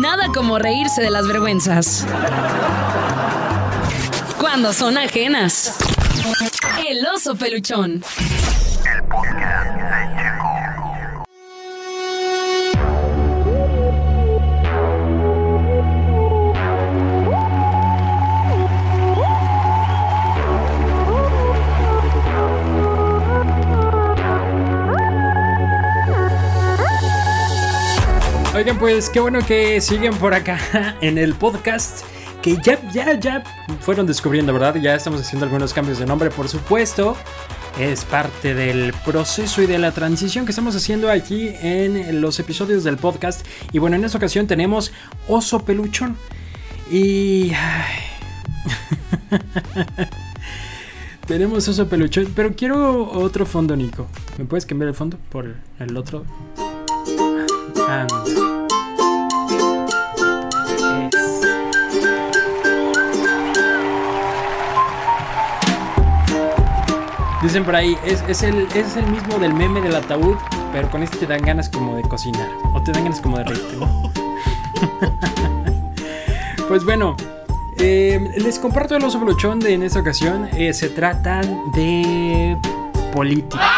Nada como reírse de las vergüenzas. Cuando son ajenas. El oso peluchón. El Oigan, pues qué bueno que siguen por acá en el podcast. Que ya, ya, ya fueron descubriendo, ¿verdad? Ya estamos haciendo algunos cambios de nombre, por supuesto. Es parte del proceso y de la transición que estamos haciendo aquí en los episodios del podcast. Y bueno, en esta ocasión tenemos Oso Peluchón. Y... tenemos Oso Peluchón. Pero quiero otro fondo, Nico. ¿Me puedes cambiar el fondo por el otro? Dicen por ahí, es, el, es el mismo del meme del ataúd, pero con este te dan ganas como de cocinar. O te dan ganas como de reírte, ¿no? pues bueno, eh, les comparto el oso de en esta ocasión. Eh, se trata de política.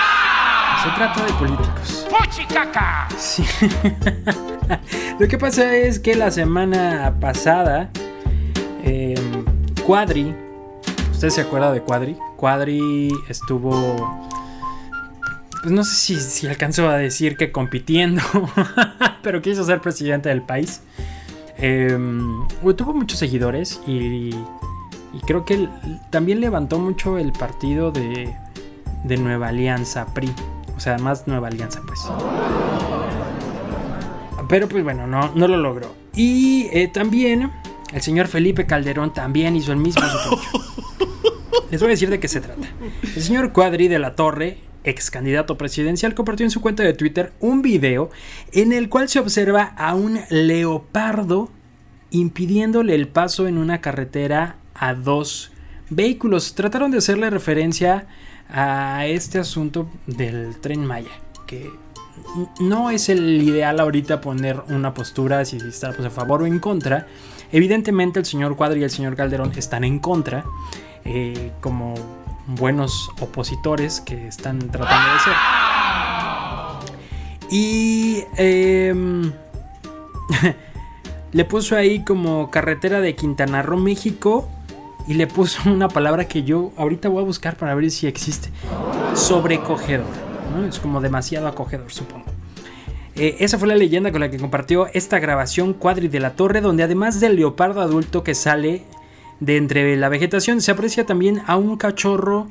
Se trata de políticos. ¡Puchicaca! Sí. Lo que pasa es que la semana pasada, eh, Cuadri, ¿usted se acuerda de Cuadri? Cuadri estuvo. Pues no sé si, si alcanzó a decir que compitiendo, pero quiso ser presidente del país. Em, tuvo muchos seguidores y, y creo que también levantó mucho el partido de, de Nueva Alianza PRI. O sea, más Nueva Alianza, pues. Pero pues bueno, no, no lo logró. Y eh, también el señor Felipe Calderón también hizo el mismo. Les voy a decir de qué se trata. El señor Cuadri de la Torre, ex candidato presidencial, compartió en su cuenta de Twitter un video en el cual se observa a un leopardo impidiéndole el paso en una carretera a dos vehículos. Trataron de hacerle referencia a este asunto del tren Maya, que no es el ideal ahorita poner una postura si está pues, a favor o en contra. Evidentemente el señor Cuadri y el señor Calderón están en contra. Eh, como buenos opositores que están tratando de ser. Y em, le puso ahí como carretera de Quintana Roo, México. Y le puso una palabra que yo ahorita voy a buscar para ver si existe. Sobrecogedor. Es como demasiado acogedor, supongo. Eh, esa fue la leyenda con la que compartió esta grabación Cuadri de la Torre, donde además del leopardo adulto que sale de entre la vegetación se aprecia también a un cachorro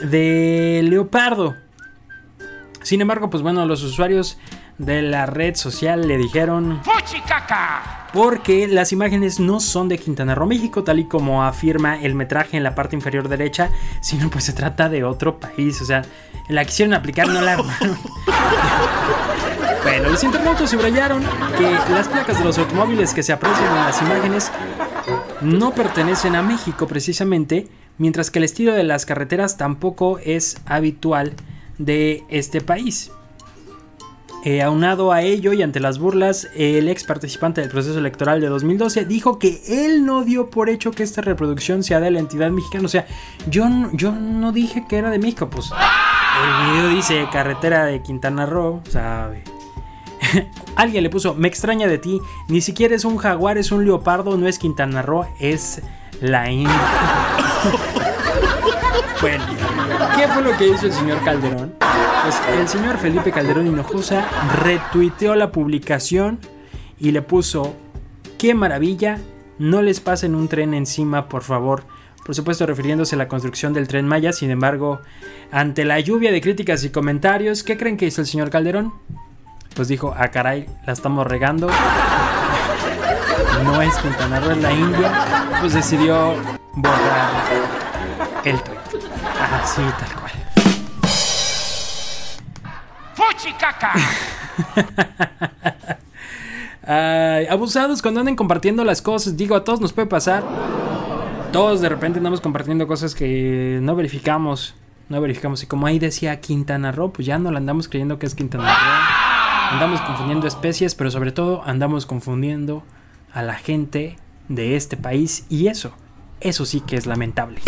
de leopardo. Sin embargo, pues bueno, los usuarios de la red social le dijeron porque las imágenes no son de Quintana Roo, México, tal y como afirma el metraje en la parte inferior derecha, sino pues se trata de otro país, o sea, la quisieron aplicar, no la armaron. bueno, los internautas subrayaron que las placas de los automóviles que se aprecian en las imágenes no pertenecen a México precisamente, mientras que el estilo de las carreteras tampoco es habitual de este país. Eh, aunado a ello y ante las burlas, el ex participante del proceso electoral de 2012 dijo que él no dio por hecho que esta reproducción sea de la entidad mexicana. O sea, yo, yo no dije que era de México, pues el video dice carretera de Quintana Roo, sabe. Alguien le puso, me extraña de ti, ni siquiera es un jaguar, es un leopardo, no es Quintana Roo, es la India. bueno, ¿qué fue lo que hizo el señor Calderón? Pues el señor Felipe Calderón Hinojosa retuiteó la publicación y le puso, qué maravilla, no les pasen un tren encima, por favor. Por supuesto, refiriéndose a la construcción del tren Maya, sin embargo, ante la lluvia de críticas y comentarios, ¿qué creen que hizo el señor Calderón? Pues dijo, ah caray, la estamos regando. No es Quintana Roo, es la India. Pues decidió borrar el tweet. Así, tal cual. ¡Fuchicaca! Ay, abusados cuando anden compartiendo las cosas. Digo, a todos nos puede pasar. Todos de repente andamos compartiendo cosas que no verificamos. No verificamos. Y como ahí decía Quintana Roo, pues ya no la andamos creyendo que es Quintana Roo. Andamos confundiendo especies, pero sobre todo andamos confundiendo a la gente de este país y eso, eso sí que es lamentable.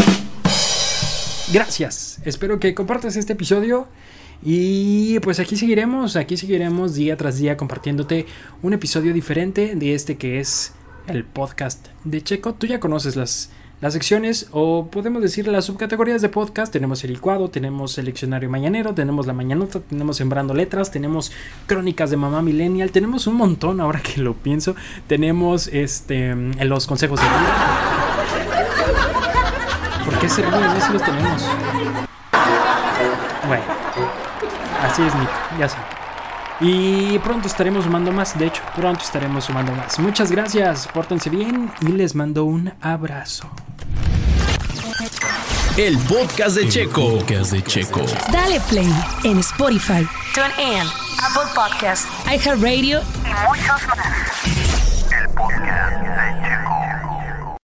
Gracias, espero que compartas este episodio y pues aquí seguiremos, aquí seguiremos día tras día compartiéndote un episodio diferente de este que es el podcast de Checo. Tú ya conoces las, las secciones o podemos decir las subcategorías de podcast. Tenemos el licuado, tenemos el leccionario mañanero, tenemos la mañanota, tenemos sembrando letras, tenemos crónicas de mamá millennial, tenemos un montón ahora que lo pienso. Tenemos este los consejos de vida. ¿Por qué se ríen? Eso los tenemos. Bueno, así es Nico, ya sabes. Y pronto estaremos sumando más, de hecho, pronto estaremos sumando más. Muchas gracias, pórtense bien y les mando un abrazo. El podcast de Checo. podcast de Checo. Dale play en Spotify, TuneIn, Apple Podcasts, iHeartRadio y muchos más.